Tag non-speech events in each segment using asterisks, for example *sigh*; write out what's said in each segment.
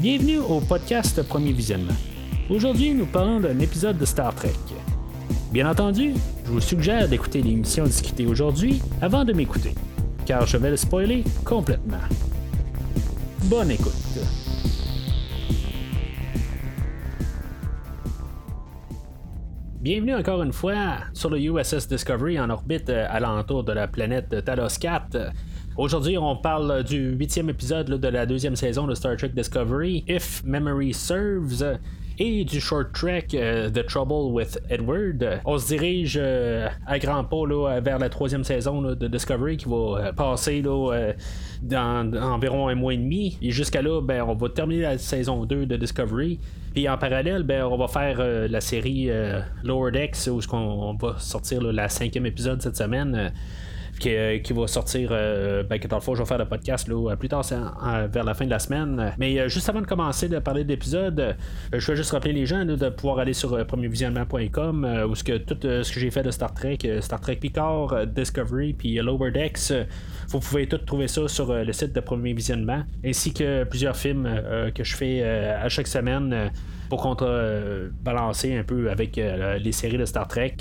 Bienvenue au podcast Premier Visionnement. Aujourd'hui, nous parlons d'un épisode de Star Trek. Bien entendu, je vous suggère d'écouter l'émission discutée aujourd'hui avant de m'écouter, car je vais le spoiler complètement. Bonne écoute. Bienvenue encore une fois sur le USS Discovery en orbite euh, alentour de la planète Talos 4. Aujourd'hui, on parle du huitième épisode de la deuxième saison de Star Trek Discovery, If Memory Serves et du short trek euh, The Trouble with Edward. On se dirige euh, à grands pas vers la troisième saison de Discovery qui va passer dans, environ un mois et demi. Et jusqu'à là, ben, on va terminer la saison 2 de Discovery. Puis en parallèle, ben, on va faire euh, la série euh, Lower Decks où on va sortir la cinquième épisode cette semaine. Euh, qui, va sortir, ben, que dans le je vais faire le podcast là, plus tard, vers la fin de la semaine. Mais juste avant de commencer de parler de l'épisode, je vais juste rappeler les gens de pouvoir aller sur premiervisionnement.com où que tout ce que j'ai fait de Star Trek, Star Trek Picard, Discovery, puis Lower Decks, vous pouvez tout trouver ça sur le site de Premier Visionnement, ainsi que plusieurs films que je fais à chaque semaine pour contrebalancer un peu avec euh, les séries de Star Trek.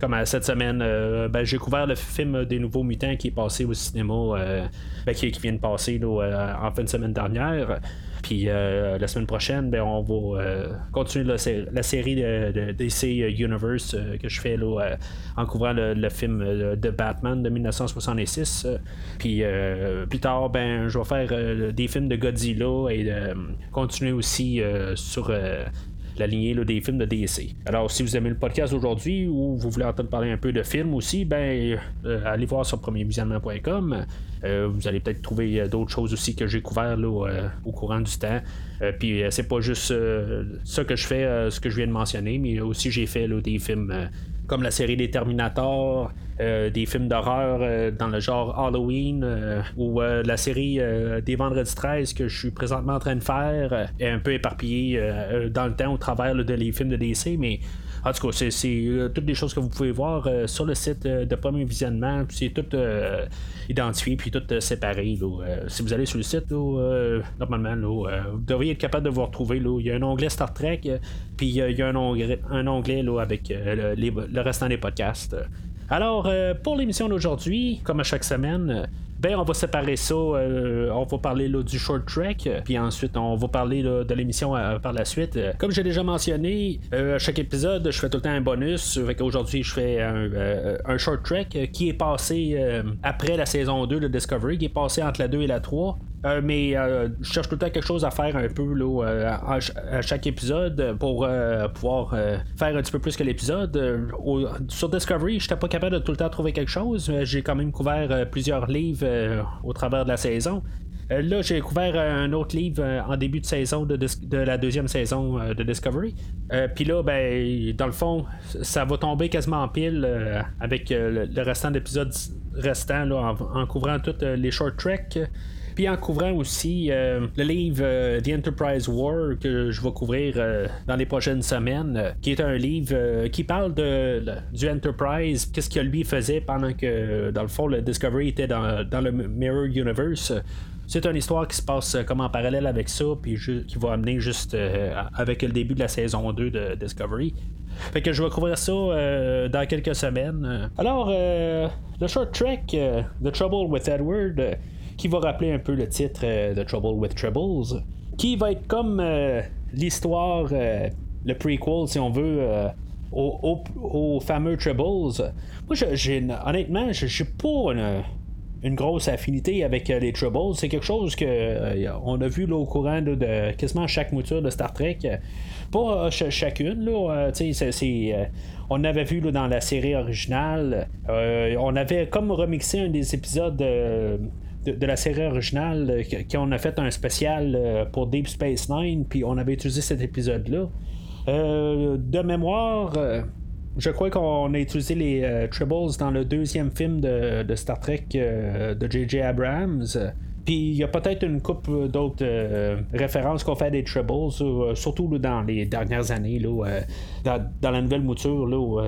Comme cette semaine, euh, ben, j'ai couvert le film des Nouveaux Mutants qui est passé au cinéma, euh, ben, qui, vient de passer en fin de semaine dernière. Puis euh, la semaine prochaine, ben, on va euh, continuer la, série de, DC Universe euh, que je fais en couvrant le, film de Batman de 1966. Puis plus tard, ben, je vais faire des films de Godzilla et continuer aussi sur la lignée des films de DC. Alors, si vous aimez le podcast aujourd'hui ou vous voulez entendre parler un peu de films aussi, ben, allez voir sur premiervisionnement.com. Euh, vous allez peut-être trouver euh, d'autres choses aussi que j'ai couvert euh, au courant du temps. puis c'est pas juste ça que je fais, ce que je viens de mentionner, mais aussi j'ai fait des films comme la série des Terminators, des films d'horreur dans le genre Halloween, ou la série des Vendredis 13 que je suis présentement en train de faire, est un peu éparpillée dans le temps au travers de les films de DC, mais en tout cas, c'est euh, toutes des choses que vous pouvez voir euh, sur le site euh, de premier visionnement. C'est tout identifié puis tout séparé. si vous allez sur le site, normalement, vous devriez être capable de vous retrouver. Il y a un onglet Star Trek, puis il y a un onglet, un avec le, le restant des podcasts. Alors, pour l'émission d'aujourd'hui, comme à chaque semaine, ben on va séparer ça. Euh, on va parler du short track, puis ensuite on va parler de l'émission euh, par la suite. Comme j'ai déjà mentionné, euh, à chaque épisode, je fais tout le temps un bonus. Aujourd'hui, je fais un, short track qui est passé après la saison 2 de Discovery, qui est passé entre la 2 et la 3. Mais je cherche tout le temps quelque chose à faire un peu là, à, chaque épisode pour pouvoir faire un petit peu plus que l'épisode. sur Discovery, je n'étais pas capable de tout le temps trouver quelque chose. J'ai quand même couvert plusieurs livres euh, au travers de la saison. Euh, là, j'ai découvert un autre livre euh, en début de saison de, la deuxième saison de Discovery. Puis là, ben, dans le fond, ça va tomber quasiment en pile avec le, restant d'épisodes restants en, couvrant toutes les short tracks. Puis en couvrant aussi le livre The Enterprise War que je vais couvrir dans les prochaines semaines, qui est un livre qui parle de, du Enterprise, qu'est-ce que lui faisait pendant que, dans le fond, le Discovery était dans, dans le Mirror Universe. C'est une histoire qui se passe comme en parallèle avec ça, puis qui va amener juste avec le début de la saison 2 de Discovery. Fait que je vais couvrir ça dans quelques semaines. Alors, le short trek, The Trouble with Edward, qui va rappeler un peu le titre euh, de Trouble with Troubles, qui va être comme euh, l'histoire, euh, le prequel, si on veut, au, fameux Troubles. Moi, honnêtement, j'ai pas une, grosse affinité avec les Troubles. C'est quelque chose que on a vu au courant de quasiment chaque mouture de Star Trek. Pas chacune, là. on avait vu dans la série originale. on avait comme remixé un des épisodes de, la série originale, euh, qu'on a fait un spécial euh, pour Deep Space Nine, puis on avait utilisé cet épisode-là. Euh, de mémoire, je crois qu'on a utilisé les Tribbles dans le deuxième film de, Star Trek de J.J. Abrams. Puis il y a peut-être une couple d'autres références qu'on fait des Tribbles, surtout dans les dernières années, là, dans, la nouvelle mouture. Là,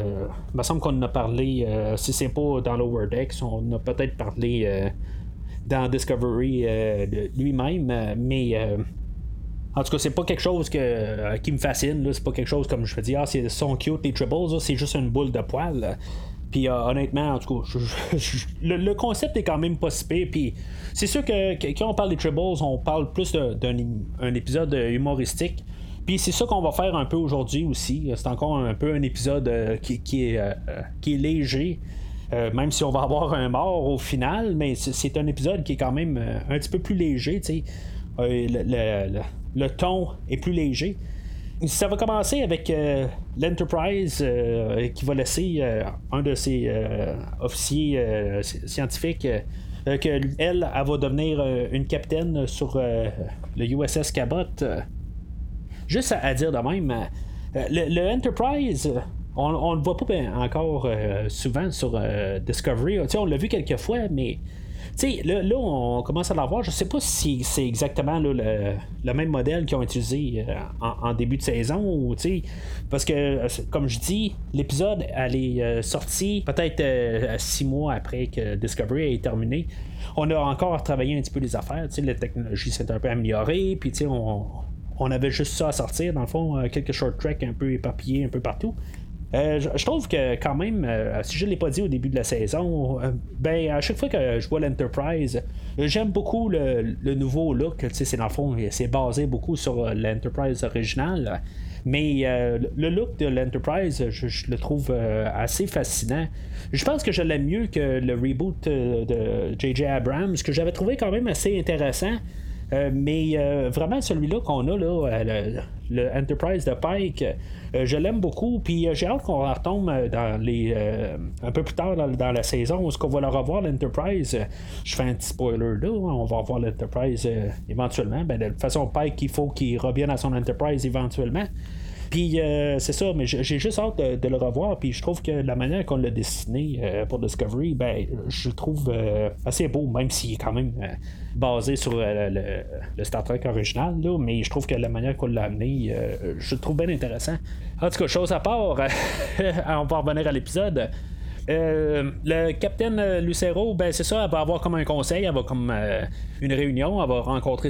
il me semble qu'on en a parlé, si c'est pas dans Lower Decks, on a peut-être parlé dans Discovery euh, lui-même, euh, mais euh, En tout cas, c'est pas quelque chose que, qui me fascine. C'est pas quelque chose comme je fais dire, ah, c'est son cute les tribbles, c'est juste une boule de poil. Puis honnêtement, en tout cas, le, concept est quand même pas si Puis c'est sûr que, quand on parle des tribbles, on parle plus d'un épisode humoristique. Puis c'est ça qu'on va faire un peu aujourd'hui aussi. C'est encore un peu un épisode qui, qui est léger. Euh, même si on va avoir un mort au final, mais c'est un épisode qui est quand même un petit peu plus léger. Le, le, ton est plus léger. Ça va commencer avec l'Enterprise qui va laisser un de ses officiers scientifiques que elle, va devenir une capitaine sur le USS Cabot juste à, dire de même, euh, le, Enterprise, on ne le voit pas encore euh, souvent sur euh, Discovery. on l'a vu quelques fois, mais là, là, on commence à l'avoir. Je sais pas si c'est exactement le, même modèle qu'ils ont utilisé en, début de saison. parce que, comme je dis, l'épisode est sorti peut-être six mois après que Discovery ait terminé. On a encore travaillé un petit peu les affaires. La technologie s'est un peu améliorée. Puis on, on avait juste ça à sortir, dans le fond, euh, quelques short tracks un peu éparpillés un peu partout. Euh, je, trouve que quand même, euh, si je ne l'ai pas dit au début de la saison, ben à chaque fois que je vois l'Enterprise, j'aime beaucoup le, nouveau look. C'est dans le fond, c'est basé beaucoup sur l'Enterprise originale. Mais le look de l'Enterprise, je, le trouve assez fascinant. Je pense que je l'aime mieux que le reboot de J.J. Abrams, que j'avais trouvé quand même assez intéressant. Euh, mais euh, vraiment, celui-là qu'on a, là, euh, le, Enterprise de Pike, je l'aime beaucoup. Puis j'ai hâte qu'on retombe dans les, un peu plus tard dans, la saison où est-ce qu'on va le revoir, l'Enterprise. Je fais un petit spoiler là, hein, on va revoir l'Enterprise éventuellement. Ben, de toute façon, Pike, il faut qu'il revienne à son Enterprise éventuellement. Puis c'est ça, mais j'ai juste hâte de, le revoir. Puis je trouve que la manière qu'on l'a dessiné pour Discovery, ben, je trouve assez beau, même s'il est quand même basé sur euh, le, Star Trek original, mais je trouve que la manière qu'on l'a amené, euh, je le trouve bien intéressant. En tout cas, chose à part, *laughs* on va revenir à l'épisode. Euh, le capitaine Lucero, ben c'est ça, elle va avoir comme un conseil, elle va comme une réunion, elle va rencontrer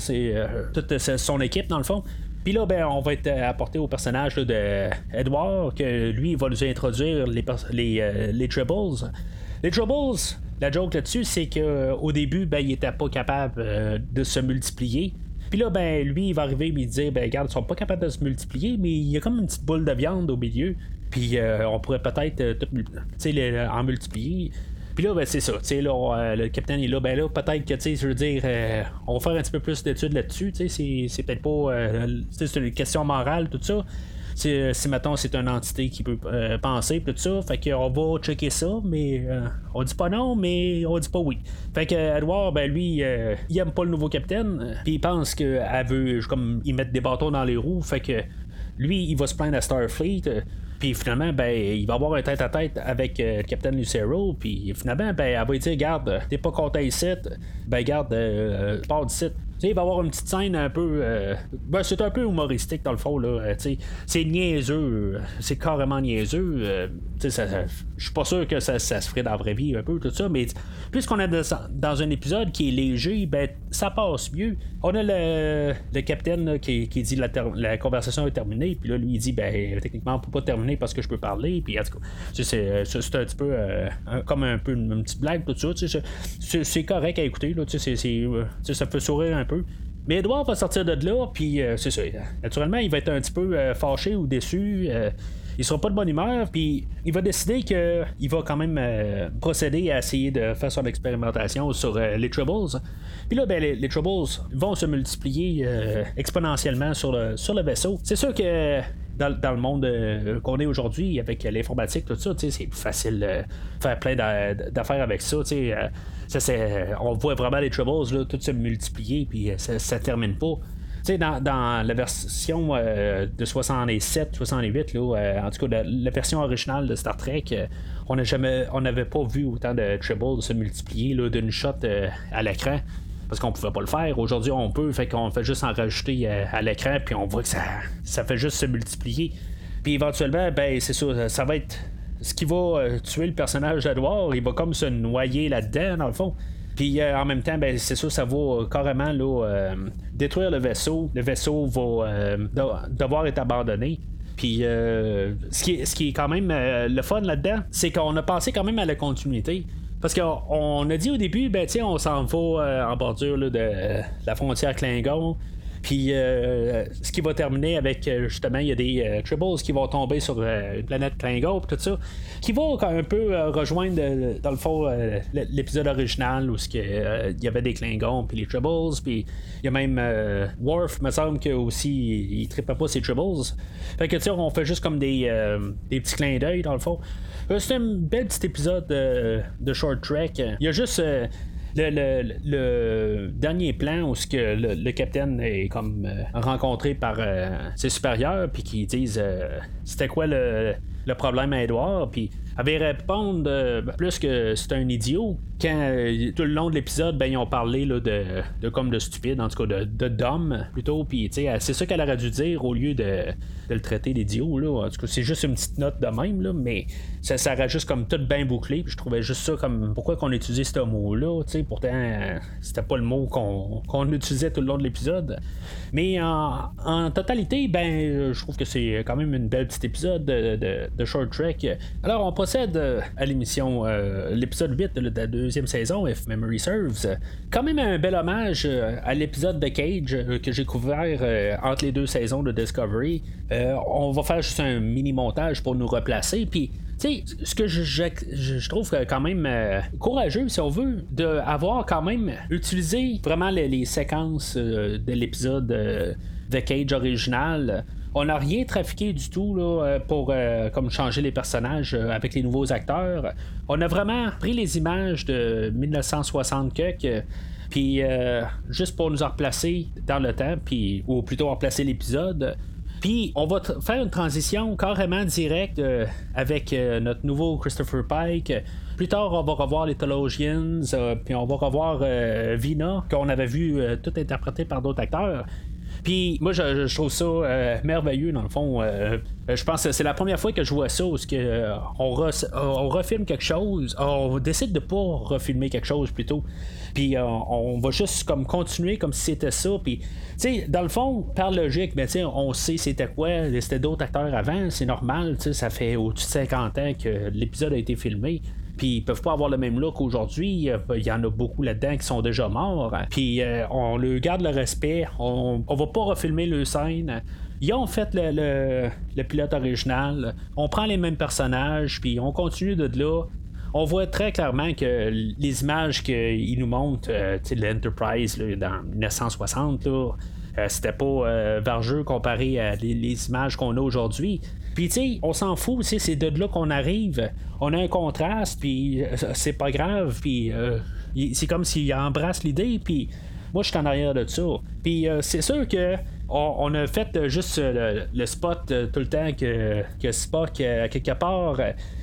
toute son équipe dans le fond. Puis là, ben, on va être apporté au personnage de Edward, que lui, il va nous introduire les, les, les Tribbles. Les Troubles, la joke là-dessus, c'est qu'au début, ben, il était pas capable euh, de se multiplier. Puis là, ben, lui, il va arriver et il dire Ben, regarde, ils sont pas capables de se multiplier, mais il y a comme une petite boule de viande au milieu. Puis euh, on pourrait peut-être euh, en multiplier. Puis là, ben, c'est ça. Là, le capitaine est là. Ben là, peut-être que, je veux dire, on va faire un petit peu plus d'études là-dessus. C'est peut-être pas. c'est une question morale, tout ça si, si mettons c'est une entité qui peut euh, penser tout ça, fait qu'on va checker ça, mais euh, on dit pas non, mais on dit pas oui. Fait que Edward, ben lui, euh, il aime pas le nouveau capitaine, puis il pense qu'elle veut comme y mettre des bâtons dans les roues, fait que lui, il va se plaindre à Starfleet. Puis finalement, ben, il va avoir un tête-à-tête avec le capitaine Lucero. Puis finalement, ben, elle va dire Garde, t'es pas content ici. Ben, garde, euh, pars du site il va y avoir une petite scène un peu. Euh, ben, c'est un peu humoristique dans le fond. Là, euh, c'est niaiseux. C'est carrément niaiseux. Euh, je suis pas sûr que ça, se ferait dans la vraie vie un peu, tout ça. Mais puisqu'on est dans un épisode qui est léger, ben, ça passe mieux. On a le, le capitaine qui, qui, dit la, la conversation est terminée. Puis là, lui, il dit ben, techniquement, on peut pas terminer parce que je peux parler. Puis en tout cas, c'est un petit peu comme un peu une, petite blague, tout ça. C'est correct à écouter. Là, ça peut sourire un peu. Mais Edouard va sortir de là, puis euh, c'est ça. Naturellement, il va être un petit peu euh, fâché ou déçu. Euh, il sera pas de bonne humeur, puis il va décider qu'il va quand même procéder à essayer de faire son expérimentation sur les Troubles. Puis là, ben, les, Troubles vont se multiplier exponentiellement sur le, vaisseau. C'est sûr que dans, le monde euh, qu'on est aujourd'hui, avec l'informatique, tout ça, c'est plus facile de faire plein d'affaires avec ça. Euh, on voit vraiment les troubles, là, tout se multiplier, puis euh, ça, ne termine pas. Dans, dans, la version de 67, 68, là, en tout cas la, version originale de Star Trek, on n'avait pas vu autant de troubles se multiplier d'une shot à l'écran parce qu'on pouvait pas le faire. Aujourd'hui, on peut, fait qu'on fait juste en rajouter euh, à, l'écran, puis on voit que ça, ça fait juste se multiplier. Puis éventuellement, ben c'est ça, ça va être ce qui va euh, tuer le personnage d'Edouard. Il va comme se noyer là-dedans, dans le fond. Puis en même temps, ben, c'est sûr, ça va carrément là, détruire le vaisseau. Le vaisseau va devoir être abandonné. Puis ce, qui est, ce qui est quand même le fun là-dedans, c'est qu'on a pensé quand même à la continuité. Parce qu'on a dit au début, ben tiens, on s'en va en bordure de la frontière Klingon. Puis euh, ce qui va terminer avec euh, justement, il y a des euh, Tribbles qui vont tomber sur une planète Klingon, tout ça, qui va un peu rejoindre dans le fond l'épisode original où il y avait des Klingons puis les Tribbles, puis il y a même Worf, me semble que aussi il, trippait pas ces Tribbles. Fait que tu sais, on fait juste comme des, des petits clins d'œil dans le fond. C'est un bel petit épisode de Short Trek. Il y a juste le, dernier plan où ce que le, capitaine est comme euh, rencontré par euh, ses supérieurs puis qui disent euh, c'était quoi le, le problème à Edouard puis avait répondre plus que c'est un idiot quand euh, tout le long de l'épisode, ben, ils ont parlé là, de, comme de stupide, en tout cas de, de d'homme plutôt. Puis c'est ça qu'elle aurait dû dire au lieu de, le traiter d'idiot. Là. En tout cas, c'est juste une petite note de même, là, mais ça, ça aurait juste comme tout bien bouclé. Puis je trouvais juste ça comme pourquoi qu'on utilisait ce mot-là. Pourtant, c'était pas le mot qu'on, utilisait tout le long de l'épisode. Mais en, totalité, ben je trouve que c'est quand même une belle petite épisode de, Short Trek. Alors on procède à l'émission, euh, l'épisode 8 de la deuxième saison, If Memory Serves. Quand même un bel hommage euh, à l'épisode de Cage euh, que j'ai couvert euh, entre les deux saisons de Discovery. on va faire juste un mini montage pour nous replacer. Puis tu sais, ce que je, je, trouve quand même courageux, si on veut, d'avoir quand même utilisé vraiment les, séquences de l'épisode de Cage original on n'a rien trafiqué du tout là, euh, pour euh, comme changer les personnages euh, avec les nouveaux acteurs. On a vraiment pris les images de 1960 quelques puis juste pour nous replacer dans le temps, ou plutôt replacer l'épisode. Puis on va faire une transition carrément directe avec notre nouveau Christopher Pike. Plus tard, on va revoir les Tologians, puis on va revoir Vina, qu'on avait vu tout interprété par d'autres acteurs. Puis moi, je, trouve ça euh, merveilleux, dans le fond. Euh, euh, je pense que c'est la première fois que je vois ça, où que, on, refilme quelque chose, on décide de pas refilmer quelque chose plutôt. Puis on va juste comme continuer comme si c'était ça. Puis, tu sais, dans le fond, par logique, ben, on sait c'était quoi, c'était d'autres acteurs avant, c'est normal, ça fait au-dessus de 50 ans que l'épisode a été filmé. Puis ils peuvent pas avoir le même look aujourd'hui. Il y en a beaucoup là-dedans qui sont déjà morts. Puis euh, on leur garde le respect. On, on va pas refilmer le scène. Ils ont fait le, pilote original. On prend les mêmes personnages. Puis on continue de là on voit très clairement que les images qu'ils nous montrent, euh, l'Enterprise dans 1960, euh, c'était pas vargeux comparé à les images qu'on a aujourd'hui. Puis, tu sais, on s'en fout c'est de là qu'on arrive. On a un contraste, puis euh, c'est pas grave, puis euh, c'est comme s'il embrasse l'idée, puis moi, je suis en arrière de ça. Puis, euh, c'est sûr que on, a fait juste le, spot tout le temps que, que Spock, quelque part,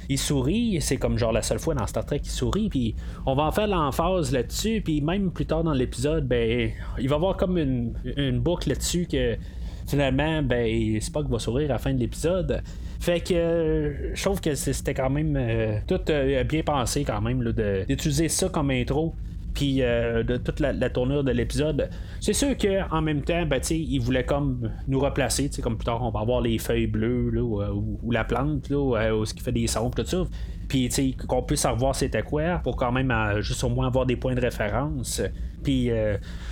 il sourit. C'est comme genre la seule fois dans Star Trek qu'il sourit. Puis on va en faire l'emphase là-dessus. Puis même plus tard dans l'épisode, ben, il va y avoir comme une, une boucle là-dessus que finalement, ben, Spock va sourire à la fin de l'épisode. Fait que euh, je trouve que c'était quand même euh, tout euh, bien pensé quand même d'utiliser ça comme intro. Puis de toute la, tournure de l'épisode. C'est sûr qu'en même temps, ben, il voulait comme nous replacer, comme plus tard on va avoir les feuilles bleues là, ou, la plante, là, ou, ce qui fait des sons, tout ça. Puis qu'on puisse revoir c'était quoi pour quand même juste au moins avoir des points de référence. Puis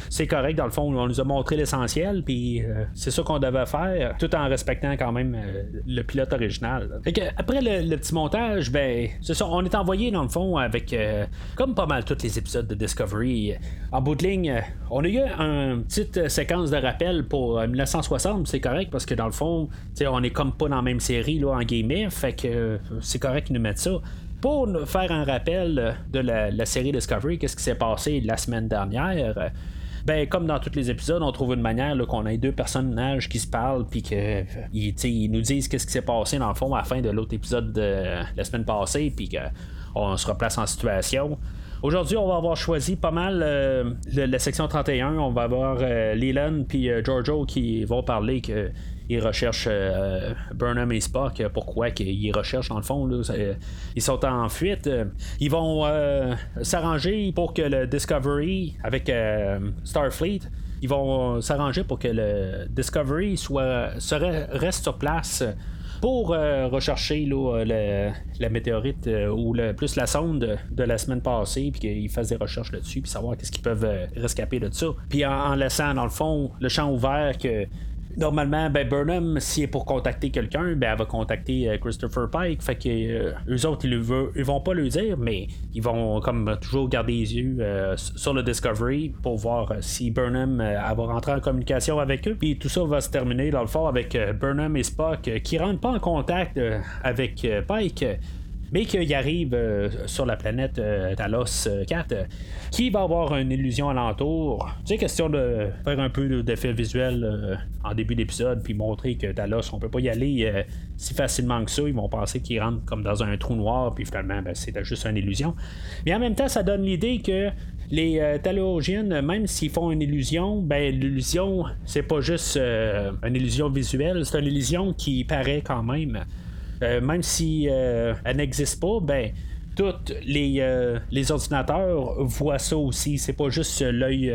c'est correct, dans le fond, on nous a montré l'essentiel, puis euh, c'est ça qu'on devait faire, tout en respectant quand même euh, le pilote original. Fait que, après le, petit montage, ben, c'est ça, on est envoyé dans le fond avec, euh, comme pas mal tous les épisodes de Discovery, en bout de ligne, on a eu une petite séquence de rappel pour 1960, c'est correct parce que dans le fond, on est comme pas dans la même série là, en guillemets, fait que c'est correct qu'ils nous mettent ça pour faire un rappel de la, série Discovery, qu'est-ce qui s'est passé la semaine dernière? Ben, comme dans tous les épisodes, on trouve une manière qu'on ait deux personnages qui se parlent, puis qu'ils nous disent qu'est-ce qui s'est passé dans le fond à la fin de l'autre épisode de la semaine passée, puis qu'on se replace en situation. Aujourd'hui, on va avoir choisi pas mal la section 31. On va avoir Leland puis Giorgio qui vont parler que ils recherchent Burnham et Spock. Pourquoi qu'ils recherchent, dans le fond, ils sont en fuite. Ils vont s'arranger pour que le Discovery, avec Starfleet, ils vont s'arranger pour que le Discovery soit, reste sur place pour euh, rechercher la météorite euh, ou le, plus la sonde de, la semaine passée, puis qu'ils fassent des recherches là-dessus, puis savoir qu'est-ce qu'ils peuvent euh, rescaper de ça. Puis en, laissant dans le fond le champ ouvert que normalement, ben Burnham, s'il est pour contacter quelqu'un, ben elle va contacter euh, Christopher Pike. Fait que euh, eux autres, ils, ils vont pas le dire, mais ils vont comme toujours garder les yeux euh, sur le Discovery pour voir si Burnham va rentrer en communication avec eux. Puis tout ça va se terminer dans le fond avec Burnham et Spock qui rentrent pas en contact avec Pike mais qu'il arrive euh, sur la planète euh, Talos 4, euh, qui va avoir une illusion alentour. C'est question de faire un peu d'effet visuel en début d'épisode, puis montrer que Talos, on peut pas y aller si facilement que ça. Ils vont penser qu'ils rentrent comme dans un trou noir, puis finalement, ben, c'est juste une illusion. Mais en même temps, ça donne l'idée que les euh, même s'ils font une illusion, ben l'illusion, c'est pas juste une illusion visuelle, c'est une illusion qui paraît quand même. Euh, même si euh, elle n'existe pas, ben tous les, euh, les ordinateurs voient ça aussi. C'est pas juste l'œil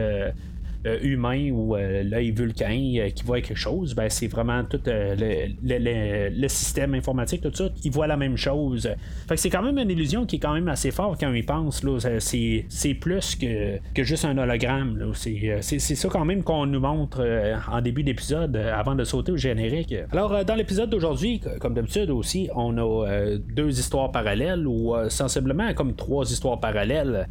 humain ou euh, l'œil vulcain euh, qui voit quelque chose, ben, c'est vraiment tout le, système informatique, tout ça, il voit la même chose. Fait que c'est quand même une illusion qui est quand même assez forte quand on y pense. C'est, plus que, que juste un hologramme. C'est, ça quand même qu'on nous montre en début d'épisode avant de sauter au générique. Alors, dans l'épisode d'aujourd'hui, comme d'habitude aussi, on a deux histoires parallèles ou sensiblement comme trois histoires parallèles.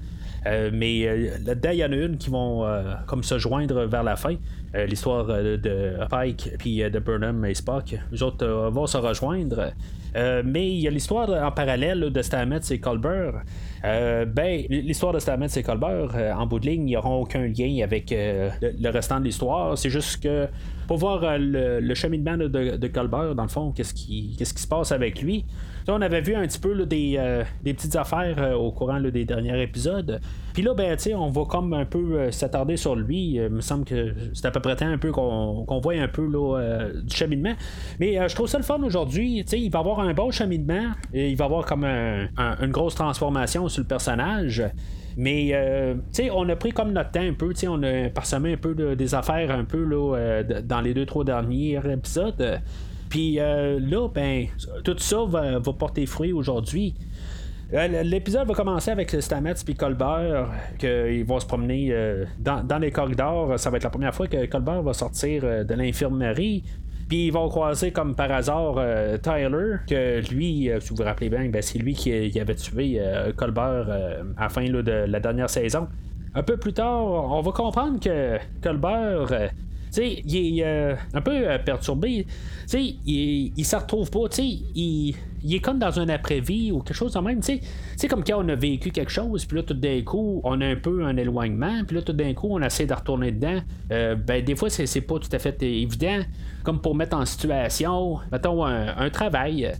Euh, mais euh, là-dedans, il y en a une qui vont euh, comme se joindre vers la fin. L'histoire de Pike puis de Burnham et Spock. Les autres vont se rejoindre. mais il y a l'histoire en parallèle de Stamets et Colbert. ben, l'histoire de Stamets et Colbert, en bout de ligne, ils n'auront aucun lien avec le, restant de l'histoire. C'est juste que pour voir le, cheminement de, de, Colbert, dans le fond, qu'est-ce qui, qu'est-ce qui se passe avec lui on avait vu un petit peu des, euh, des, petites affaires euh, au courant des derniers épisodes. Puis là, ben, on va comme un peu euh, s'attarder sur lui. il me semble que c'est à peu près temps un peu qu'on voit un peu du cheminement. Mais je trouve ça le fun aujourd'hui. Il va avoir un bon cheminement. Il va avoir comme une grosse transformation sur le personnage. Mais, on a pris comme notre temps un peu, on a parsemé un peu des affaires un peu dans les deux, trois derniers épisodes. Puis euh, là, ben, tout ça va, porter fruit aujourd'hui. Euh, l'épisode va commencer avec Stamets et Colbert, qu'ils vont se promener euh, dans, les corridors. Ça va être la première fois que Colbert va sortir de l'infirmerie. Puis ils vont croiser comme par hasard Tyler, que lui, si vous vous rappelez bien, ben, c'est lui qui, avait tué Colbert à la fin de la dernière saison. Un peu plus tard, on va comprendre que Colbert il est euh, un peu euh, perturbé. Il, il se retrouve pas. Il, il, est comme dans un après-vie ou quelque chose de même. Tu sais, comme quand on a vécu quelque chose, puis là, tout d'un coup, on a un peu un éloignement, puis là, tout d'un coup, on essaie de retourner dedans. Euh, ben, des fois, c'est pas tout à fait évident. Comme pour mettre en situation, mettons, un, travail.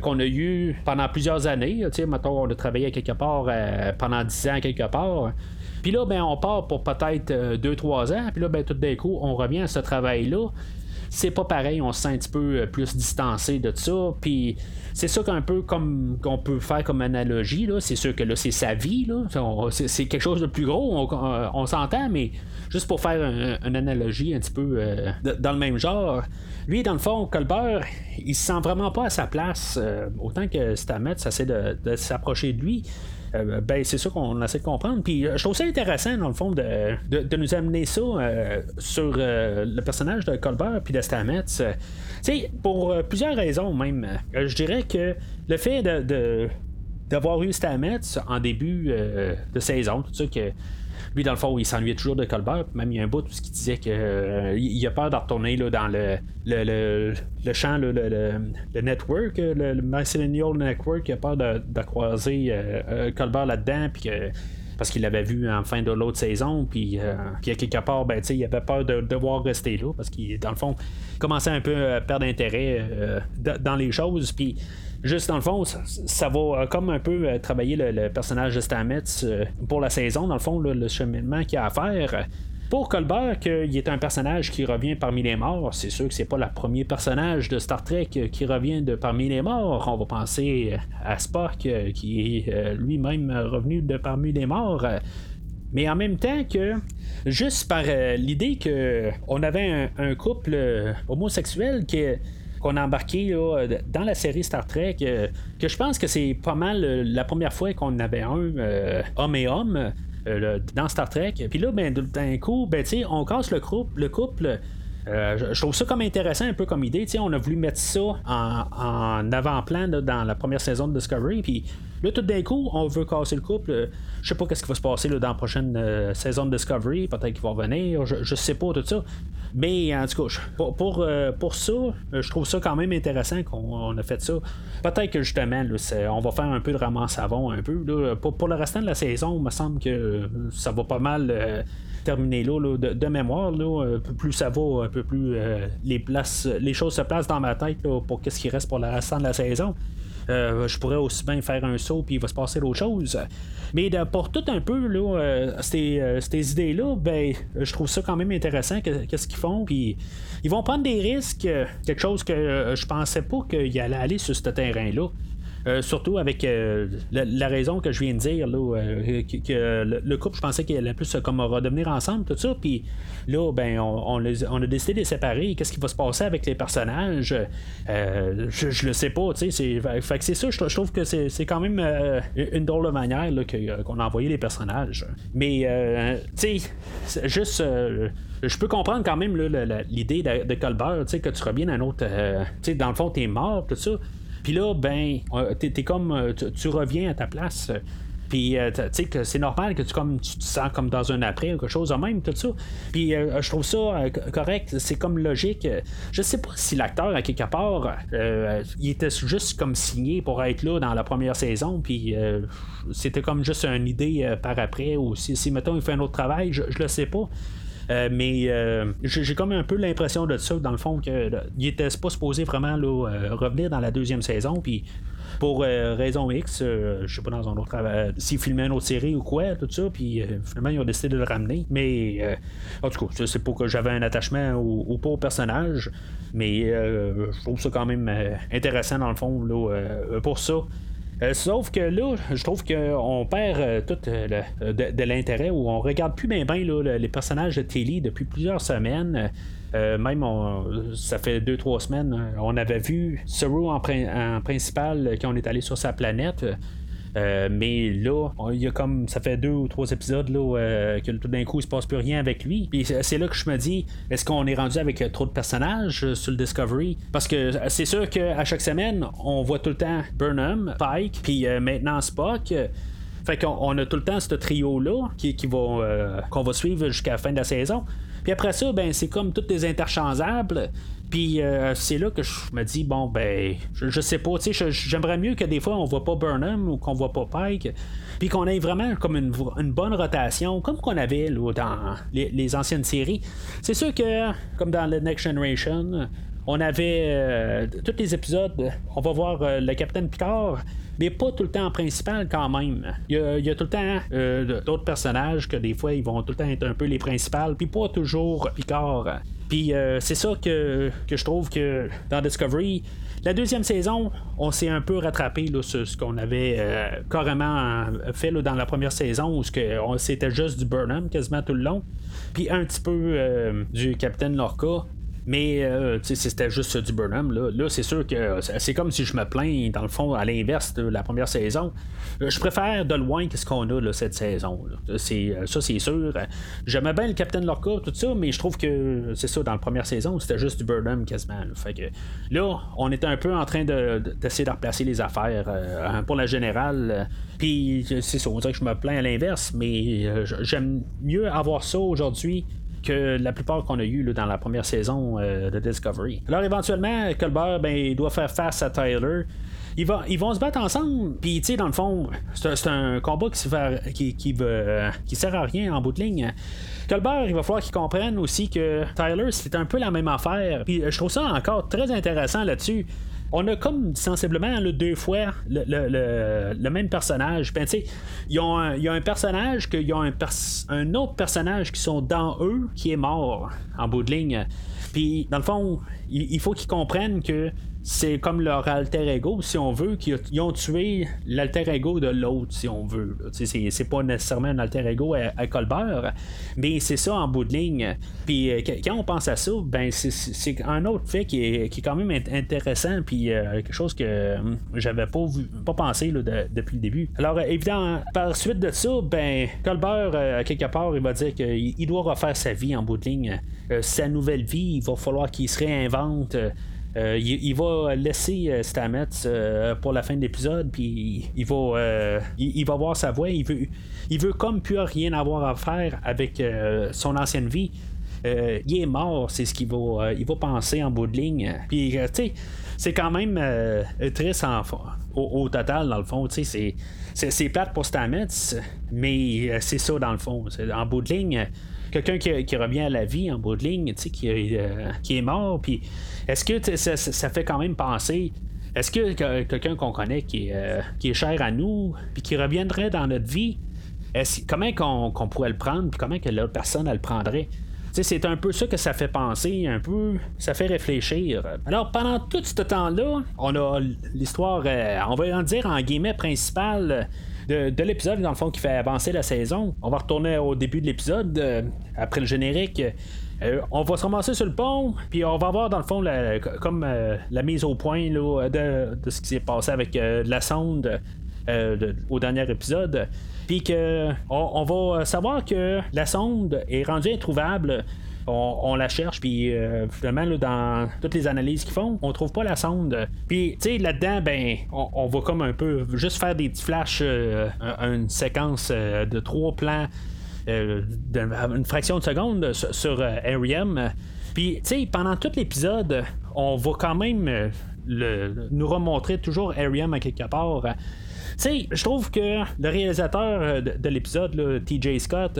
qu'on a eu pendant plusieurs années. Mettons, on a travaillé quelque part pendant 10 ans quelque part. Puis là, ben, on part pour peut-être 2-3 euh, ans, puis là, ben, tout d'un coup, on revient à ce travail-là. C'est pas pareil, on se sent un petit peu euh, plus distancé de ça. Puis c'est ça qu'un peu comme qu'on peut faire comme analogie. Là. C'est sûr que là, c'est sa vie. Là. C'est, quelque chose de plus gros, on, s'entend, mais juste pour faire une analogie un petit peu euh, dans le même genre. Lui, dans le fond, Colbert, il se sent vraiment pas à sa place. autant que Stamets essaie de, de s'approcher de lui. Euh, ben, c'est ça qu'on essaie de comprendre. Puis euh, je trouve ça intéressant, dans le fond, de, nous amener ça euh, sur le personnage de Colbert puis de Stamets. sais, pour plusieurs raisons même. je dirais que le fait de, d'avoir eu Stamets en début de saison, tout ça, que lui, dans le fond, il s'ennuyait toujours de Colbert. Même il y a un bout qui disait qu'il euh, a peur de retourner là, dans le, le, le, champ, le, le, network, le, Mycelial Network. Il a peur de, croiser euh, euh, Colbert là-dedans. Puis parce qu'il l'avait vu en fin de l'autre saison, puis, puis à quelque part, ben, il avait peur de, devoir rester là, parce qu'il, dans le fond, commençait un peu à perdre intérêt dans les choses, puis juste dans le fond, ça, va comme un peu travailler le, personnage de Stamets pour la saison, dans le fond, le cheminement qu'il a à faire. Pour Colbert, qu'il est un personnage qui revient parmi les morts, c'est sûr que c'est pas le premier personnage de Star Trek qui revient de parmi les morts. On va penser à Spock, qui est lui-même revenu de parmi les morts. Mais en même temps que, juste par euh, l'idée que on avait un, couple euh, homosexuel qui qu'on a embarqué dans la série Star Trek, euh, que je pense que c'est pas mal la première fois qu'on avait un homme et homme dans Star Trek. Puis là, ben, d'un coup, ben, on casse le couple. Le couple je trouve ça comme intéressant un peu comme idée. on a voulu mettre ça en, avant-plan dans la première saison de Discovery. Puis Là, tout d'un coup, on veut casser le couple. Euh, je sais pas qu'est-ce qui va se passer là, dans la prochaine euh, saison de Discovery. Peut-être qu'il va revenir. Je, je sais pas tout ça. Mais en tout cas, pour, pour, euh, ça, je trouve ça quand même intéressant qu'on a fait ça. Peut-être que justement, on va faire un peu de ramasse savon un peu. Pour, le restant de la saison, il me semble que ça va pas mal terminer là, de, mémoire. Là, plus ça va, un peu plus les, places, les choses se placent dans ma tête pour qu'est-ce qui reste pour le restant de la saison. Euh, je pourrais aussi bien faire un saut puis il va se passer d'autres choses. Mais pour tout un peu là, euh, euh, ces, idées-là, ben, je trouve ça quand même intéressant qu'est-ce qu'ils font. Puis ils vont prendre des risques, quelque chose que je pensais pas qu'ils allaient aller sur ce terrain-là. Euh, surtout avec euh, la, raison que je viens de dire, là, euh, que, le, couple, je pensais qu'il allait plus comme redevenir ensemble, tout ça. Puis là, ben, on, a décidé de les séparer. Qu'est-ce qui va se passer avec les personnages? Je, je, le sais pas, tu sais. Fait que c'est ça, je, trouve que c'est quand même une drôle de manière qu'on a envoyé les personnages. Mais, tu sais, juste je peux comprendre quand même l'idée de, de, Colbert, que tu reviennes à un autre. tu sais, dans le fond, t'es mort, tout ça. Puis là, ben, euh, t'es, comme, euh, tu, reviens à ta place. Puis, euh, tu sais, que c'est normal que tu, comme, tu te sens comme dans un après ou quelque chose de même, tout ça. Puis, je trouve ça correct, c'est comme logique. Je sais pas si l'acteur, à quelque part, il était juste comme signé pour être là dans la première saison, puis c'était comme juste une idée par après, ou si, si, mettons, il fait un autre travail, je, je le sais pas. Euh, mais euh, j'ai comme un peu l'impression de ça, dans le fond, qu'il était pas supposé vraiment euh, revenir dans la deuxième saison. Puis pour raison X, je sais pas dans un autre travail, s'il filmait une autre série ou quoi, tout ça, puis finalement ils ont décidé de le ramener. Mais en tout cas, c'est pour que j'avais un attachement au, au pauvre personnage, mais je trouve ça quand même intéressant dans le fond là, pour ça. Euh, sauf que là, je trouve qu'on perd euh, tout euh, de, l'intérêt ou on regarde plus bien bien les personnages de Tilly depuis plusieurs semaines. même ça fait deux trois semaines, on avait vu Saru en, en principal quand on est allé sur sa planète. Euh, mais là, il y a comme ça fait deux ou trois épisodes là, euh, que tout d'un coup il se passe plus rien avec lui. Puis c'est là que je me dis, est-ce qu'on est rendu avec euh, trop de personnages sur le Discovery? Parce que c'est sûr qu'à chaque semaine, on voit tout le temps Burnham, Pike, puis maintenant Spock. Fait qu'on a tout le temps ce trio-là qui, qui qu'on va suivre jusqu'à la fin de la saison. Puis après ça, ben c'est comme toutes des interchangeables. Puis euh, c'est là que je me dis, bon, ben, je, sais pas, tu sais, j'aimerais mieux que des fois on voit pas Burnham ou qu'on voit pas Pike, puis qu'on ait vraiment comme une, bonne rotation, comme qu'on avait dans les, anciennes séries. C'est sûr que, comme dans The Next Generation, on avait euh, tous les épisodes, on va voir euh, le Capitaine Picard, mais pas tout le temps en principal quand même. Il y a, tout le temps d'autres personnages que des fois ils vont tout le temps être un peu les principales, puis pas toujours Picard. Puis euh, c'est ça que, je trouve que dans Discovery, la deuxième saison, on s'est un peu rattrapé là, sur ce qu'on avait euh, carrément fait dans la première saison, où c'était juste du Burnham quasiment tout le long. Puis un petit peu euh, du Capitaine Lorca. Mais euh, c'était juste du Burnham. Là, là c'est sûr que c'est comme si je me plains, dans le fond, à l'inverse de la première saison. Euh, je préfère de loin qu'est-ce qu'on a là, cette saison. Euh, ça, c'est sûr. J'aimais bien le Capitaine Lorca, tout ça, mais je trouve que c'est ça, dans la première saison, c'était juste du Burnham quasiment. Là. Fait que, là, on était un peu en train de, d'essayer de replacer les affaires pour la générale. Puis c'est ça, on dirait que je me plains à l'inverse, mais j'aime mieux avoir ça aujourd'hui que la plupart qu'on a eu dans la première saison euh, de Discovery. Alors éventuellement, Colbert ben, il doit faire face à Tyler. Ils, vont, ils vont se battre ensemble, puis tu sais, dans le fond, c'est un, combat qui, se qui, qui, qui sert à rien en bout de ligne. Colbert, il va falloir qu'il comprenne aussi que Tyler, c'est un peu la même affaire. Puis je trouve ça encore très intéressant là-dessus. On a comme sensiblement deux fois le, même personnage. Ben, il y, a un personnage qu'il y a un, un, autre personnage qui sont dans eux qui est mort en bout de ligne. Puis, dans le fond, il faut qu'ils comprennent que c'est comme leur alter ego, si on veut, qu'ils ont tué l'alter ego de l'autre, si on veut. C'est, pas nécessairement un alter ego à, Colbert, mais c'est ça en bout de ligne. Puis euh, quand on pense à ça, ben c'est, un autre fait qui est, qui est quand même intéressant, puis euh, quelque chose que hum, j'avais pas, pas pensé depuis le début. Alors évidemment, par suite de ça, ben Colbert, euh, quelque part, il va dire qu'il doit refaire sa vie en bout de ligne. sa nouvelle vie, il va falloir qu'il se réinvente. Euh, il, va laisser euh, Stamets euh, pour la fin de l'épisode, puis il, va, il, va voir sa voix. Il veut, il veut comme plus rien avoir à faire avec son ancienne vie. il est mort, c'est ce qu'il va, il va penser en bout de ligne. Puis, tu sais, c'est quand même triste en, au, total, dans le fond. Tu sais, c'est plate pour Stamets, mais c'est ça, dans le fond. En bout de ligne, quelqu'un qui, revient à la vie en bout de ligne, qui, qui est mort, puis est-ce que ça, fait quand même penser est-ce que quelqu'un qu'on connaît qui est, euh, qui est, cher à nous, puis qui reviendrait dans notre vie, comment qu'on, pourrait le prendre, puis comment que l'autre personne elle le prendrait? c'est un peu ça que ça fait penser, un peu, ça fait réfléchir. Alors, pendant tout ce temps-là, on a l'histoire, euh, on va en dire en guillemets principale de, l'épisode, dans le fond, qui fait avancer la saison. On va retourner au début de l'épisode, euh, après le générique. Euh, on va se ramasser sur le pont, puis on va voir dans le fond comme euh, la mise au point de, ce qui s'est passé avec la sonde au dernier épisode. Puis que on, va savoir que la sonde est rendue introuvable. On, la cherche, puis finalement, dans toutes les analyses qu'ils font, on trouve pas la sonde. Puis, tu sais, là-dedans, ben, on, va comme un peu juste faire des petits flashs, une séquence de trois plans euh, une fraction de seconde sur, Ariam. Euh, Puis, tu sais, pendant tout l'épisode, on va quand même euh, le, nous remontrer toujours Ariam à quelque part. Sais, je trouve que le réalisateur de, l'épisode, TJ Scott,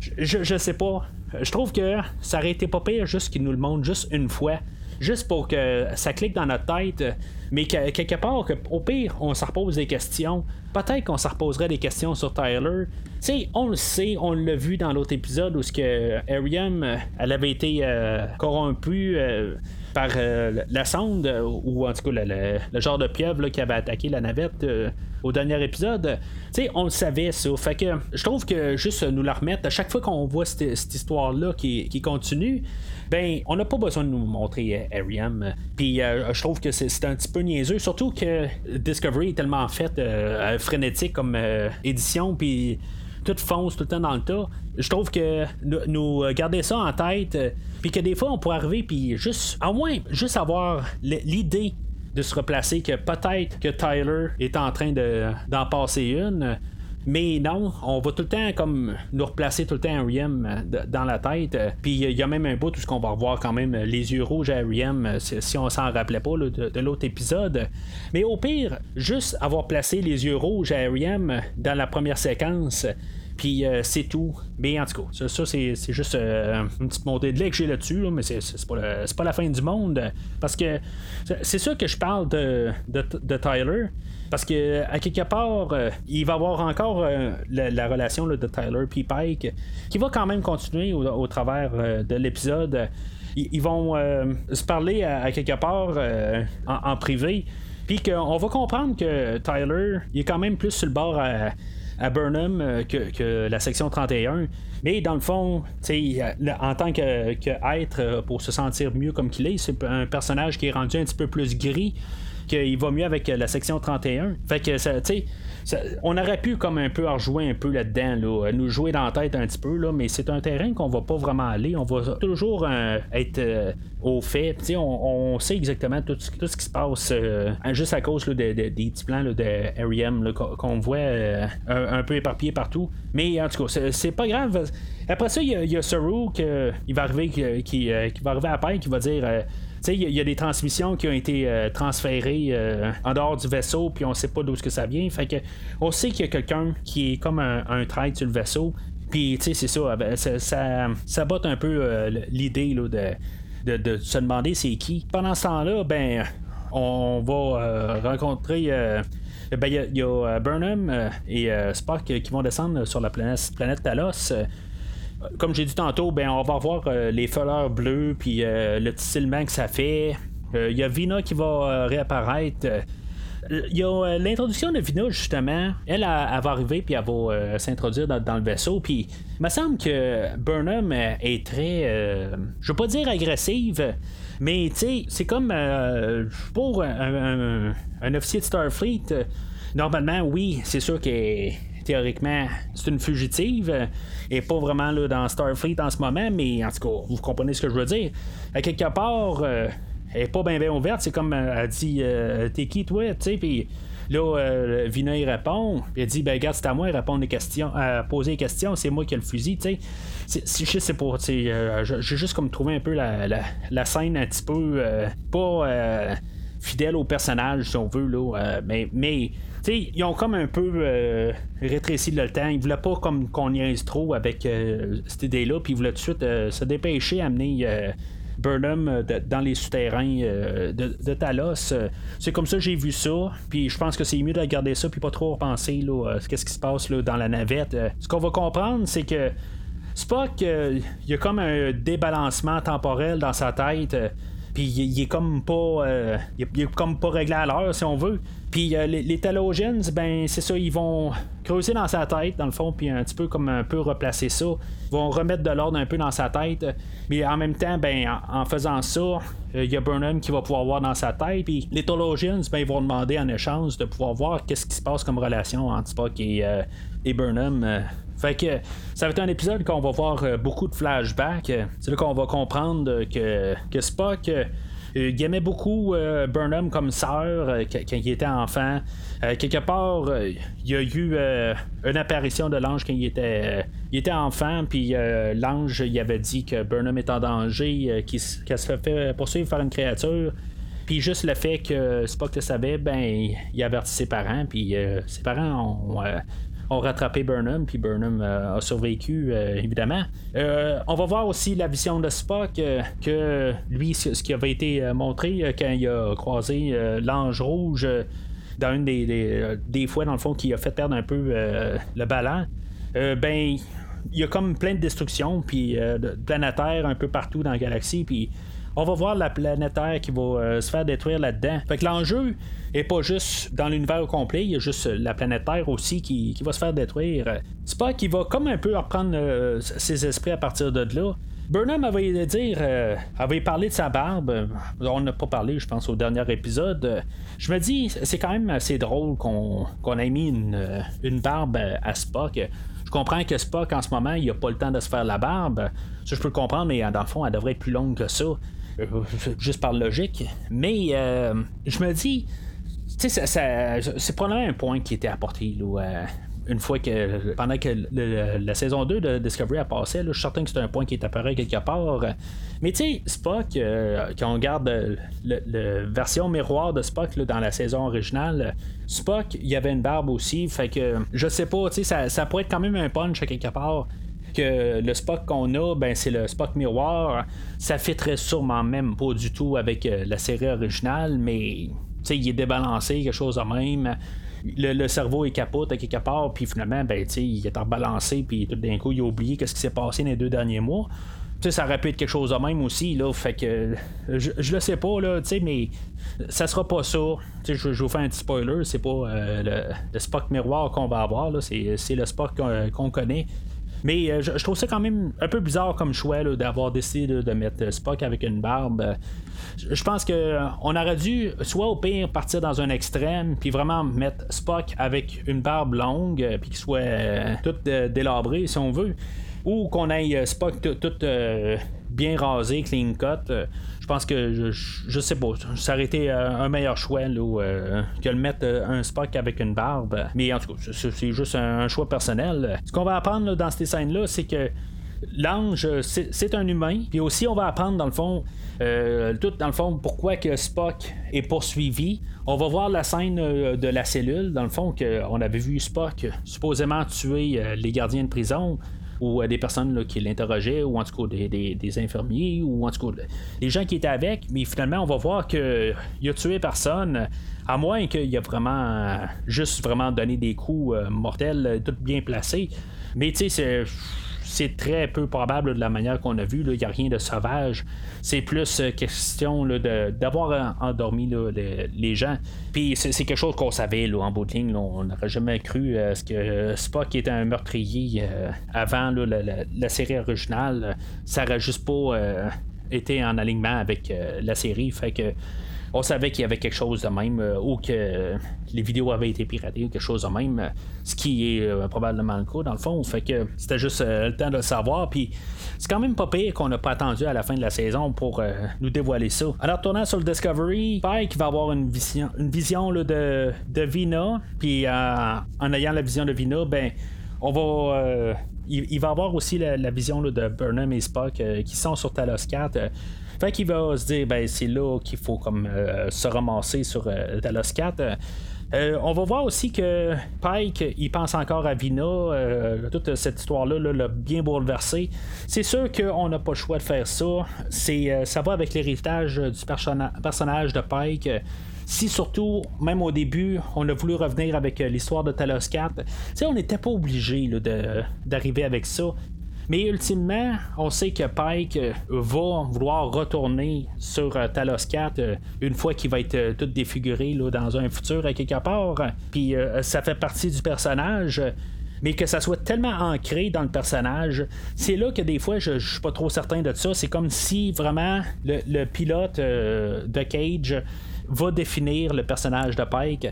je, je sais pas. Je trouve que ça aurait été pas pire juste qu'il nous le montre juste une fois juste pour que ça clique dans notre tête, mais quelque part, que, au pire, on s'en repose des questions. Peut-être qu'on s'en reposerait des questions sur Tyler. Sais, on le sait, on l'a vu dans l'autre épisode où ce que Ariam, elle avait été euh, corrompue. Euh, par euh, la sonde, ou en tout cas le, genre de pieuvre qui avait attaqué la navette au dernier épisode, tu sais, on le savait ça. Fait que je trouve que juste nous la remettre, à chaque fois qu'on voit cette, histoire-là qui, qui, continue, ben, on n'a pas besoin de nous montrer euh, Ariam. Puis euh, je trouve que c'est un petit peu niaiseux, surtout que Discovery est tellement fait euh, frénétique comme édition, puis tout fonce tout le temps dans le tas. Je trouve que nous, garder ça en tête, puis que des fois on pourrait arriver, puis juste, au moins, juste avoir l'idée de se replacer que peut-être que Tyler est en train d'en passer une mais non, on va tout le temps comme nous replacer tout le temps Riem dans la tête. Puis il y a même un bout où on va revoir quand même les yeux rouges à Riem si on s'en rappelait pas de, l'autre épisode. Mais au pire, juste avoir placé les yeux rouges à Riem dans la première séquence. Puis euh, c'est tout. Mais en tout cas, ça, c'est, juste une petite montée de lait que j'ai là-dessus, mais c'est, pas pas la fin du monde. Parce que c'est ça que je parle de, Tyler. Parce que à quelque part, euh, il va avoir encore euh, la, relation de Tyler et Pike qui va quand même continuer au, travers euh, de l'épisode. Ils, vont se parler à, quelque part en, privé. Puis qu'on va comprendre que Tyler, il est quand même plus sur le bord à, Burnham que, la section 31. Mais dans le fond, en tant que, que, être, pour se sentir mieux comme qu'il est, c'est un personnage qui est rendu un petit peu plus gris qu'il va mieux avec la section 31. Fait que, tu sais, on aurait pu comme un peu en rejouer un peu là-dedans, nous jouer dans la tête un petit peu, mais c'est un terrain qu'on va pas vraiment aller. On va toujours euh, être euh, au fait. On, sait exactement tout, ce qui se passe euh, juste à cause des petits plans de R.E.M. qu'on voit un, peu éparpillés partout. Mais en tout cas, c'est pas grave. Après ça, il y, a, Saru qui va arriver qui, qui, va arriver à peine qui va dire il y, a des transmissions qui ont été euh, transférées euh, en dehors du vaisseau, puis on sait pas d'où ça vient. Fait que on sait qu'il y a quelqu'un qui est comme un, un sur le vaisseau. Puis, tu sais, c'est ça, ça, ça, botte un peu euh, l'idée de, de, se demander c'est qui. Pendant ce temps-là, ben, on va rencontrer. Ben, il y, a Burnham et Spock qui vont descendre sur la planète Talos comme j'ai dit tantôt, ben on va voir les fleurs bleues puis le petit que ça fait. Il y a Vina qui va réapparaître. Il y a l'introduction de Vina, justement. Elle, elle, va arriver puis elle va s'introduire dans, le vaisseau. Puis il me semble que Burnham est très. je veux pas dire agressive. Mais tu c'est comme pour un, officier de Starfleet. normalement, oui, c'est sûr que théoriquement, c'est une fugitive et pas vraiment là, dans Starfleet en ce moment, mais en tout cas, vous comprenez ce que je veux dire. Quelque part, elle est pas bien ouverte. C'est comme euh, elle dit euh, T'es qui toi? Tu sais, puis là, euh, Vina il répond. Elle dit Ben, regarde, c'est à moi de répondre des questions, à poser des questions. C'est moi qui ai le fusil, tu sais. Je sais pas, tu sais. J'ai juste comme trouvé un peu la, la, scène un petit peu pas fidèle au personnage, si on veut, là. mais ils ont comme un peu rétréci le temps. Ils voulaient pas comme qu'on niaise trop avec cette idée-là, puis ils voulaient tout de suite se dépêcher, amener Burnham euh, dans les souterrains euh, de, Talos. Euh, c'est comme ça que j'ai vu ça. Puis je pense que c'est mieux de regarder ça puis pas trop repenser là, qu'est-ce qui se passe là, dans la navette. ce qu'on va comprendre, c'est que Spock, il y a comme un débalancement temporel dans sa tête. Puis il, est comme pas. il, est comme pas réglé à l'heure, si on veut. Puis les, les talogènes, ben c'est ça, ils vont creuser dans sa tête, dans le fond, puis un petit peu comme un peu replacer ça. Ils vont remettre de l'ordre un peu dans sa tête. Mais en même temps, ben, en, faisant ça, euh, il y a Burnham qui va pouvoir voir dans sa tête. Puis les Tologians, ben, ils vont demander en échange de pouvoir voir qu'est-ce qui se passe comme relation entre Spock et, euh, et Burnham. Euh. Fait que ça va être un épisode qu'on va voir beaucoup de flashbacks. C'est là qu'on va comprendre que, que Spock euh, il aimait beaucoup euh, Burnham comme sœur euh, quand il était enfant. quelque part, il y a eu une apparition de l'ange quand il était, il était enfant, puis l'ange il avait dit que Burnham est en danger, qu'elle se fait poursuivre par une créature. Puis juste le fait que Spock le savait, ben, il avertit ses parents, puis ses parents ont ont rattrapé Burnham, puis Burnham euh, a survécu, euh, évidemment. Euh, on va voir aussi la vision de Spock, que lui, ce qui avait été montré quand il a croisé l'ange rouge dans une des, des, fois, dans le fond, qui a fait perdre un peu le ballon. ben, il y a comme plein de destruction, puis de planétaires un peu partout dans la galaxie, puis on va voir la planète Terre qui va se faire détruire là-dedans. Fait que l'enjeu, et pas juste dans l'univers au complet, il y a juste la planète Terre aussi qui, va se faire détruire. Spock qui va comme un peu reprendre euh, ses esprits à partir de là. Burnham avait dire, euh, avait parlé de sa barbe. On n'a pas parlé, je pense, au dernier épisode. Je me dis, c'est quand même assez drôle qu'on ait mis une, une, barbe à Spock. Je comprends que Spock, en ce moment, il n'a pas le temps de se faire la barbe. Ça, je peux le comprendre, mais dans le fond, elle devrait être plus longue que ça. Euh, juste par logique. Mais je me dis, tu sais, c'est probablement un point qui était apporté là, euh, une fois que pendant que la saison 2 de Discovery a passé, là, je suis certain que c'est un point qui est apparu quelque part. Mais tu sais, Spock, euh, quand on regarde la version miroir de Spock dans la saison originale, Spock, il y avait une barbe aussi. Fait que je sais pas, tu sais, ça, ça pourrait être quand même un punch à quelque part le Spock qu'on a, ben c'est le Spock miroir. Ça très sûrement même pas du tout avec euh, la série originale, mais il est débalancé, quelque chose de même. Le, cerveau est capote à quelque part, puis finalement, ben, il est rebalancé, puis tout d'un coup, il a oublié ce qui s'est passé dans les deux derniers mois. ça aurait pu être quelque chose de même aussi, là, fait que je, le sais pas, là, mais ça sera pas ça. Je, je vous fais un petit spoiler, c'est pas euh, le, Spock miroir qu'on va avoir, c'est le Spock qu'on connaît. Mais euh, je, trouve ça quand même un peu bizarre comme choix d'avoir décidé de mettre Spock avec une barbe. Je pense que on aurait dû soit au pire partir dans un extrême puis vraiment mettre Spock avec une barbe longue euh, puis qu'il soit euh, tout délabré si on veut ou qu'on aille Spock tout, bien rasé, clean cut. Je pense que je, je, sais pas, ça aurait été un meilleur choix là, que le mettre un Spock avec une barbe. Mais en tout cas, c'est juste un, choix personnel. Ce qu'on va apprendre dans ces scènes-là, c'est que l'ange, c'est un humain. Puis aussi, on va apprendre dans le fond, euh, tout dans le fond, pourquoi que Spock est poursuivi. On va voir la scène euh, de la cellule, dans le fond, qu'on avait vu Spock supposément tuer euh, les gardiens de prison. Ou des personnes qui l'interrogeaient, ou en tout cas des, infirmiers, ou en tout cas des gens qui étaient avec, mais finalement on va voir qu'il a tué personne. À moins qu'il a vraiment juste vraiment donné des coups mortels, tout bien placés. Mais tu sais, c'est c'est très peu probable de la manière qu'on a vu. Il n'y a rien de sauvage. C'est plus euh, question d'avoir endormi les, gens. Puis c'est quelque chose qu'on savait en bout on n'aurait jamais cru à ce que Spock était un meurtrier euh, avant la, série originale. Ça n'aurait juste pas euh, été en alignement avec la série. Fait que on savait qu'il y avait quelque chose de même, euh, ou que les vidéos avaient été piratées, ou quelque chose de même, ce qui est euh, probablement le cas dans le fond. Fait que c'était juste euh, le temps de le savoir. Puis c'est quand même pas pire qu'on n'a pas attendu à la fin de la saison pour nous dévoiler ça. Alors, tournant sur le Discovery, Pike va avoir une vision, une vision de, de Vina, puis en ayant la vision de Vina, ben on va. Il, va avoir aussi la, vision de Burnham et Spock qui sont sur Talos 4. Fait qu'il va se dire, ben, c'est là qu'il faut comme euh, se ramasser sur euh, Talos 4. Euh, on va voir aussi que Pike, il pense encore à Vina. toute cette histoire-là l'a bien bouleversé. C'est sûr qu'on n'a pas le choix de faire ça. C'est, ça va avec l'héritage du personnage de Pike. Si surtout, même au début, on a voulu revenir avec l'histoire de Talos 4, on n'était pas obligé d'arriver avec ça. Mais ultimement, on sait que Pike euh, va vouloir retourner sur euh, Talos 4 euh, une fois qu'il va être tout défiguré là, dans un futur à quelque part. Puis ça fait partie du personnage mais que ça soit tellement ancré dans le personnage, c'est là que des fois je, je suis pas trop certain de ça. C'est comme si vraiment le, pilote de Cage va définir le personnage de Pike.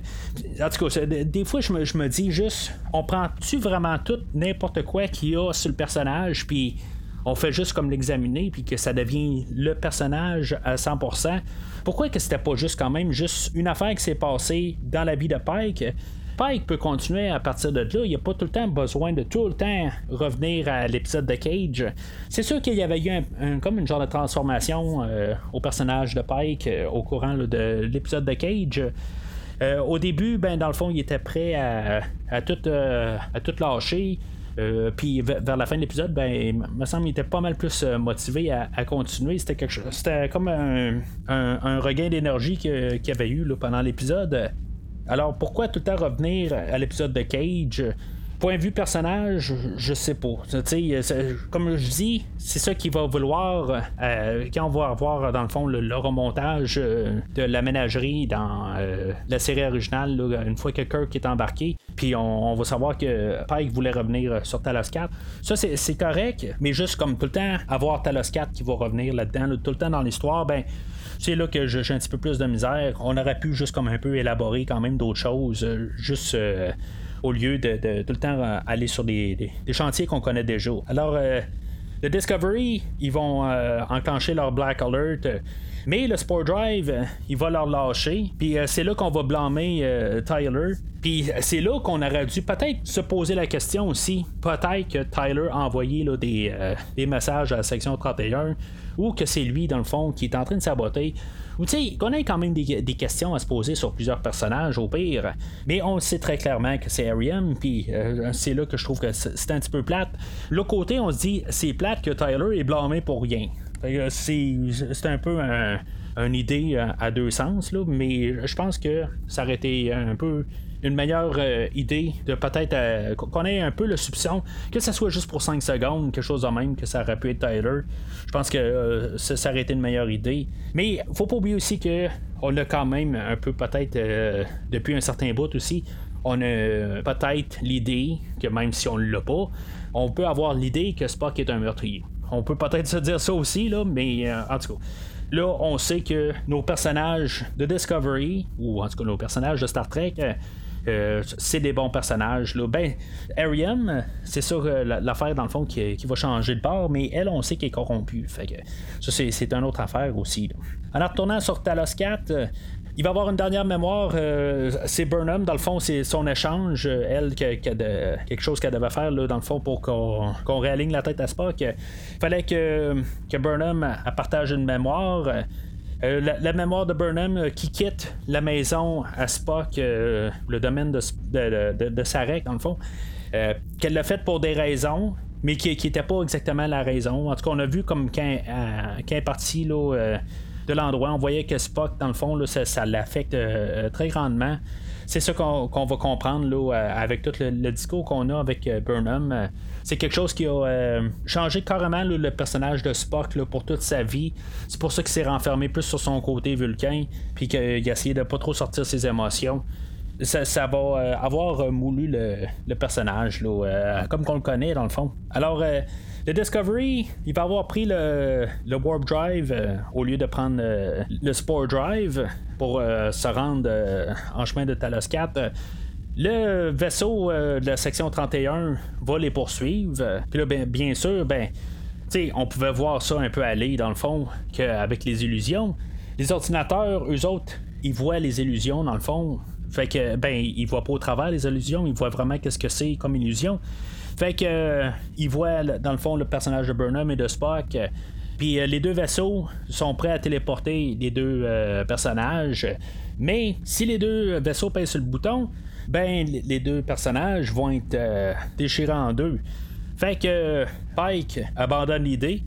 En tout cas, des fois, je me, dis juste, on prend-tu vraiment tout, n'importe quoi qu'il y a sur le personnage, puis on fait juste comme l'examiner, puis que ça devient le personnage à 100%. Pourquoi que c'était pas juste quand même juste une affaire qui s'est passée dans la vie de Pike? Pike peut continuer à partir de là. Il n'y a pas tout le temps besoin de tout le temps revenir à l'épisode de Cage. C'est sûr qu'il y avait eu comme une genre de transformation euh, au personnage de Pike euh, au courant de l'épisode de Cage. Euh, au début, ben, dans le fond, il était prêt à, tout, à tout lâcher. puis vers la fin de l'épisode, ben, il me semble qu'il était pas mal plus motivé à, continuer. C'était quelque chose. C'était comme un, regain d'énergie qu'il avait eu pendant l'épisode. Alors pourquoi tout le temps revenir à l'épisode de Cage? Point de vue personnage, je sais pas. Comme je dis, c'est ça qu'il va vouloir euh, quand on va avoir dans le fond le, remontage euh, de la ménagerie dans euh, la série originale, une fois que Kirk est embarqué. Puis on, va savoir que Pike voulait revenir sur Talos 4. Ça, c'est correct, mais juste comme tout le temps, avoir Talos 4 qui va revenir là-dedans, tout le temps dans l'histoire, ben c'est là que j'ai un petit peu plus de misère. On aurait pu juste comme un peu élaborer quand même d'autres choses, euh, juste euh, au lieu de, tout le temps euh, aller sur des, chantiers qu'on connaît déjà. Alors, le Discovery, ils vont enclencher leur Black Alert. Mais le Sport Drive, il va leur lâcher. Puis c'est là qu'on va blâmer Tyler. Puis c'est là qu'on aurait dû peut-être se poser la question aussi. Peut-être que Tyler a envoyé des, des, messages à la section 31 ou que c'est lui, dans le fond, qui est en train de saboter. Ou tu sais, qu'on a quand même des, questions à se poser sur plusieurs personnages, au pire. Mais on sait très clairement que c'est Ariam, puis euh, c'est là que je trouve que c'est un petit peu plate. L'autre côté, on se dit, c'est plate que Tyler est blâmé pour rien. C'est un peu une idée à, deux sens, là, mais je pense que ça aurait été un peu une meilleure euh, idée de peut-être euh, qu'on ait un peu le soupçon que ça soit juste pour 5 secondes, quelque chose de même, que ça aurait pu être Tyler. Je pense que euh, ça, aurait été une meilleure idée. Mais faut pas oublier aussi que on a quand même un peu peut-être depuis un certain bout aussi. On a peut-être l'idée que même si on l'a pas, on peut avoir l'idée que Spock est un meurtrier. On peut peut-être se dire ça aussi, là, mais en tout cas. Là, on sait que nos personnages de Discovery, ou en tout cas nos personnages de Star Trek, euh, c'est des bons personnages. Là. Ben, Ariam, c'est sûr l'affaire dans le fond qui, va changer de bord, mais elle, on sait qu'elle est corrompue. Fait que ça, c'est, une autre affaire aussi. En retournant sur Talos 4, euh, il va avoir une dernière mémoire. Euh, c'est Burnham, dans le fond, c'est son échange. elle, qui a, quelque chose qu'elle devait faire, là, dans le fond, pour qu'on, réaligne la tête à Spock. Il fallait que, que Burnham partage une mémoire. Euh, la, mémoire de Burnham euh, qui quitte la maison à Spock, euh, le domaine de, de, Sarek, dans le fond, qu'elle l'a fait pour des raisons, mais qui n'était pas exactement la raison. En tout cas, on a vu comme quand, parti là, de l'endroit, on voyait que Spock, dans le fond, là, ça, l'affecte très grandement c'est ça qu'on, va comprendre là, avec tout le, discours qu'on a avec Burnham c'est quelque chose qui a euh, changé carrément le personnage de Spock pour toute sa vie. C'est pour ça qu'il s'est renfermé plus sur son côté vulcain, puis qu'il a essayé de pas trop sortir ses émotions. Ça, va euh, avoir moulu le, personnage, euh, comme qu'on le connaît dans le fond. Alors, le Discovery, il va avoir pris le, Warp Drive au lieu de prendre le Spore Drive pour se rendre en chemin de Talos 4 le vaisseau euh, de la section 31 va les poursuivre. Puis là, ben, bien sûr, ben, on pouvait voir ça un peu aller dans le fond qu'avec les illusions. Les ordinateurs, eux autres, ils voient les illusions dans le fond. Fait que, ben, ils voient pas au travers les illusions, ils voient vraiment qu'est-ce que c'est comme illusion. Fait que, euh, ils voient dans le fond le personnage de Burnham et de Spock. Puis euh, les deux vaisseaux sont prêts à téléporter les deux personnages. Mais si les deux vaisseaux pèsent sur le bouton, ben les deux personnages vont être euh, déchirés en deux. Fait que Pike abandonne l'idée.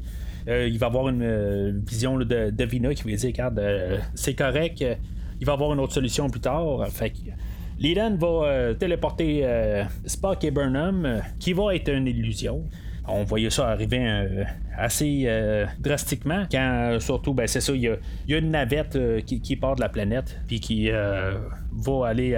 Euh, il va avoir une euh, vision de Davina qui va dire regarde, c'est correct, il va avoir une autre solution plus tard. Fait que Leland va téléporter Spock et Burnham, qui va être une illusion on voyait ça arriver euh, assez euh, drastiquement quand surtout ben c'est ça il y, a, une navette euh, qui, part de la planète puis qui va aller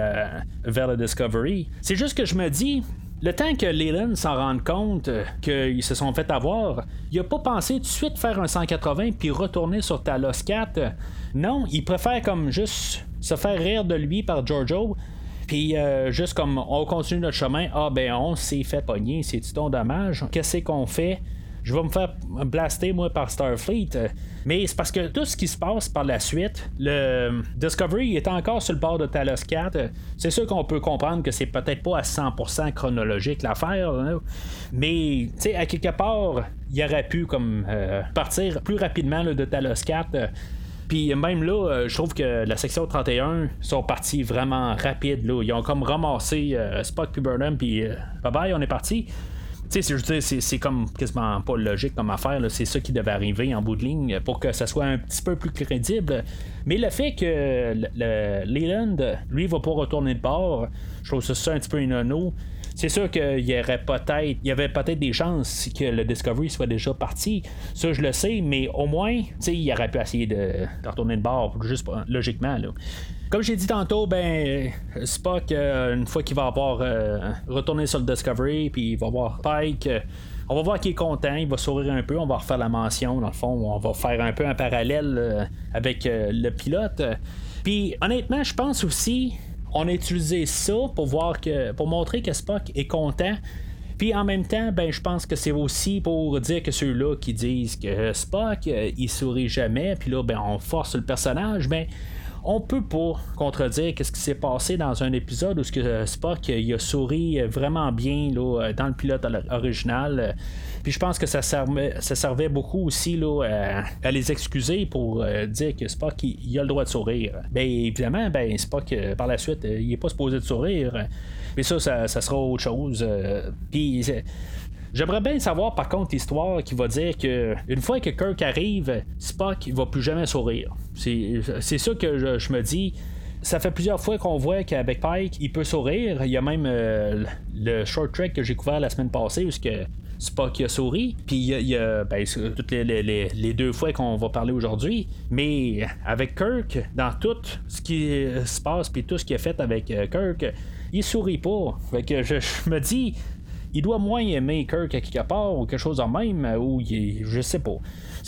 vers la Discovery c'est juste que je me dis le temps que Leland s'en rende compte qu'ils se sont fait avoir, il a pas pensé tout de suite faire un 180 puis retourner sur Talos 4. Non, il préfère comme juste se faire rire de lui par Giorgio puis euh, juste comme on continue notre chemin, ah ben on s'est fait pogner, c'est ton dommage? Qu'est-ce qu'on fait? Je vais me faire blaster moi par Starfleet. Mais c'est parce que tout ce qui se passe par la suite, le Discovery est encore sur le bord de Talos 4. C'est sûr qu'on peut comprendre que c'est peut-être pas à 100% chronologique l'affaire, mais tu sais à quelque part, il aurait pu comme euh, partir plus rapidement de Talos 4 puis même là, euh, je trouve que la section 31 sont partis vraiment rapides. Là. Ils ont comme ramassé euh, Spock puis Burnham, puis euh, bye bye, on est parti. Tu sais, c'est comme quasiment pas logique comme affaire. C'est ça qui devait arriver en bout de ligne pour que ça soit un petit peu plus crédible. Mais le fait que le, Leland, lui, va pas retourner de bord, je trouve ça un petit peu nono c'est sûr qu'il y aurait peut-être, il y avait peut-être des chances que le Discovery soit déjà parti. Ça, je le sais, mais au moins, il aurait pu essayer de, retourner de bord, juste logiquement. Comme j'ai dit tantôt, ben Spock, euh, une fois qu'il va avoir euh, retourné sur le Discovery, puis il va voir Pike. Euh, on va voir qu'il est content, il va sourire un peu, on va refaire la mention, dans le fond, on va faire un peu un parallèle avec le pilote. Puis honnêtement, je pense aussi on a utilisé ça pour voir que pour montrer que Spock est content. Puis en même temps, ben je pense que c'est aussi pour dire que ceux-là qui disent que Spock, euh, il sourit jamais, puis là, ben on force le personnage, ben on peut pas contredire qu'est-ce qui s'est passé dans un épisode où ce que Spock il a souri vraiment bien là, dans le pilote original. Puis je pense que ça servait, ça servait beaucoup aussi là, à, les excuser pour euh, dire que Spock il, a le droit de sourire. Bien évidemment, ben Spock euh, par la suite, euh, il est pas supposé de sourire. Mais ça, ça, sera autre chose. Puis J'aimerais bien savoir par contre l'histoire qui va dire que une fois que Kirk arrive, Spock il va plus jamais sourire. C'est ça que je, me dis. Ça fait plusieurs fois qu'on voit qu'avec Pike, il peut sourire. Il y a même le short track que j'ai couvert la semaine passée où que Spock a souri. Puis il y a, ben, toutes les, deux fois qu'on va parler aujourd'hui. Mais avec Kirk, dans tout ce qui se passe, puis tout ce qui est fait avec euh, Kirk, il sourit pas. Fait que je, me dis, il doit moins aimer Kirk à quelque part ou quelque chose en même, ou il, je sais pas.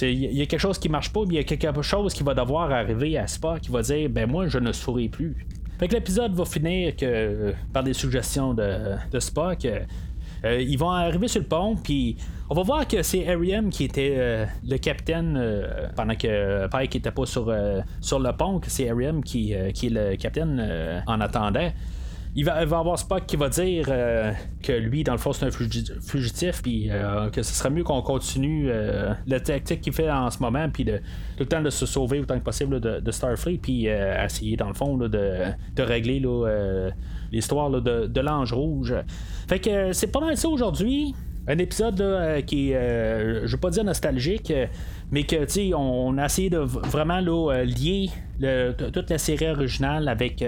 Il y a quelque chose qui marche pas, mais il y a quelque chose qui va devoir arriver à Spock qui va dire ben moi je ne souris plus. Fait que l'épisode va finir que, par des suggestions de, Spock. Euh, ils vont arriver sur le pont, puis on va voir que c'est Ariam qui était euh, le capitaine euh, pendant que Pike n'était pas sur, sur le pont, que c'est Ariam qui, qui, est le capitaine en attendant. Il va, va avoir Spock qui va dire que lui, dans le fond, c'est un fugitif, puis que ce serait mieux qu'on continue la tactique qu'il fait en ce moment, puis de, tout le temps de se sauver autant que possible de, Starfleet, puis essayer, dans le fond, de, régler l'histoire de, de l'ange rouge. Fait que c'est pas mal ça aujourd'hui. Un épisode qui est, je veux pas dire nostalgique, mais que tu on, a essayé de vraiment lier toute la série originale avec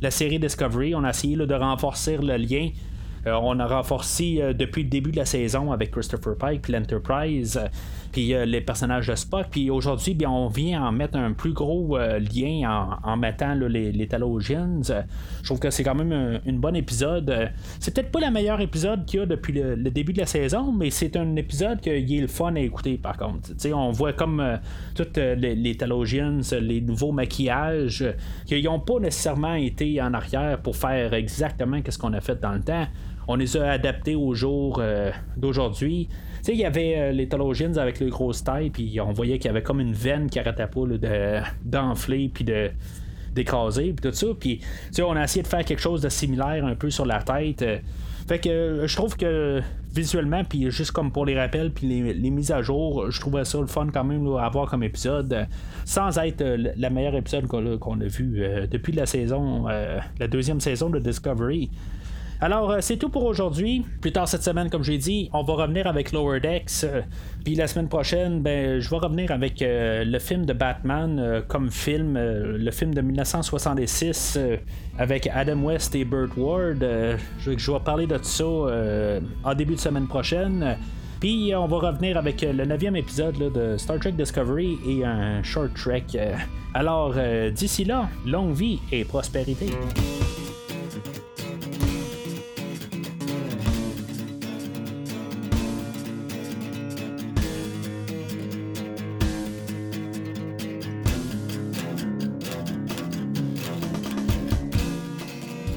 la série Discovery. On a essayé de renforcer le lien. on a renforcé depuis le début de la saison avec Christopher Pike l'Enterprise puis euh, les personnages de Spock. Puis aujourd'hui, bien, on vient en mettre un plus gros euh, lien en, mettant les, les Talosians. Je trouve que c'est quand même un, bon épisode. C'est peut-être pas le meilleur épisode qu'il y a depuis le, début de la saison, mais c'est un épisode qui est le fun à écouter par contre. on voit comme euh, toutes les, les les nouveaux maquillages, qu'ils n'ont pas nécessairement été en arrière pour faire exactement ce qu'on a fait dans le temps. On les a adaptés au jour d'aujourd'hui sais, il y avait euh, les Tologins avec le gros taille, puis on voyait qu'il y avait comme une veine qui arrêtait pas de, d'enfler, puis de d'écraser, puis tout ça. Puis, on a essayé de faire quelque chose de similaire un peu sur la tête. Euh. Fait que euh, je trouve que visuellement, puis juste comme pour les rappels, puis les, mises à jour, je trouvais ça le fun quand même à voir comme épisode, sans être la meilleure épisode qu'on, a vu depuis la saison, la deuxième saison de Discovery. Alors, euh, c'est tout pour aujourd'hui. Plus tard cette semaine, comme j'ai dit, on va revenir avec Lower Decks. Euh, puis la semaine prochaine, ben, je vais revenir avec euh, le film de Batman comme film, le film de 1966 avec Adam West et Burt Ward. Je, vais parler de tout ça en début de semaine prochaine. Puis on va revenir avec le neuvième épisode de Star Trek Discovery et un short trek. Alors d'ici là, longue vie et prospérité.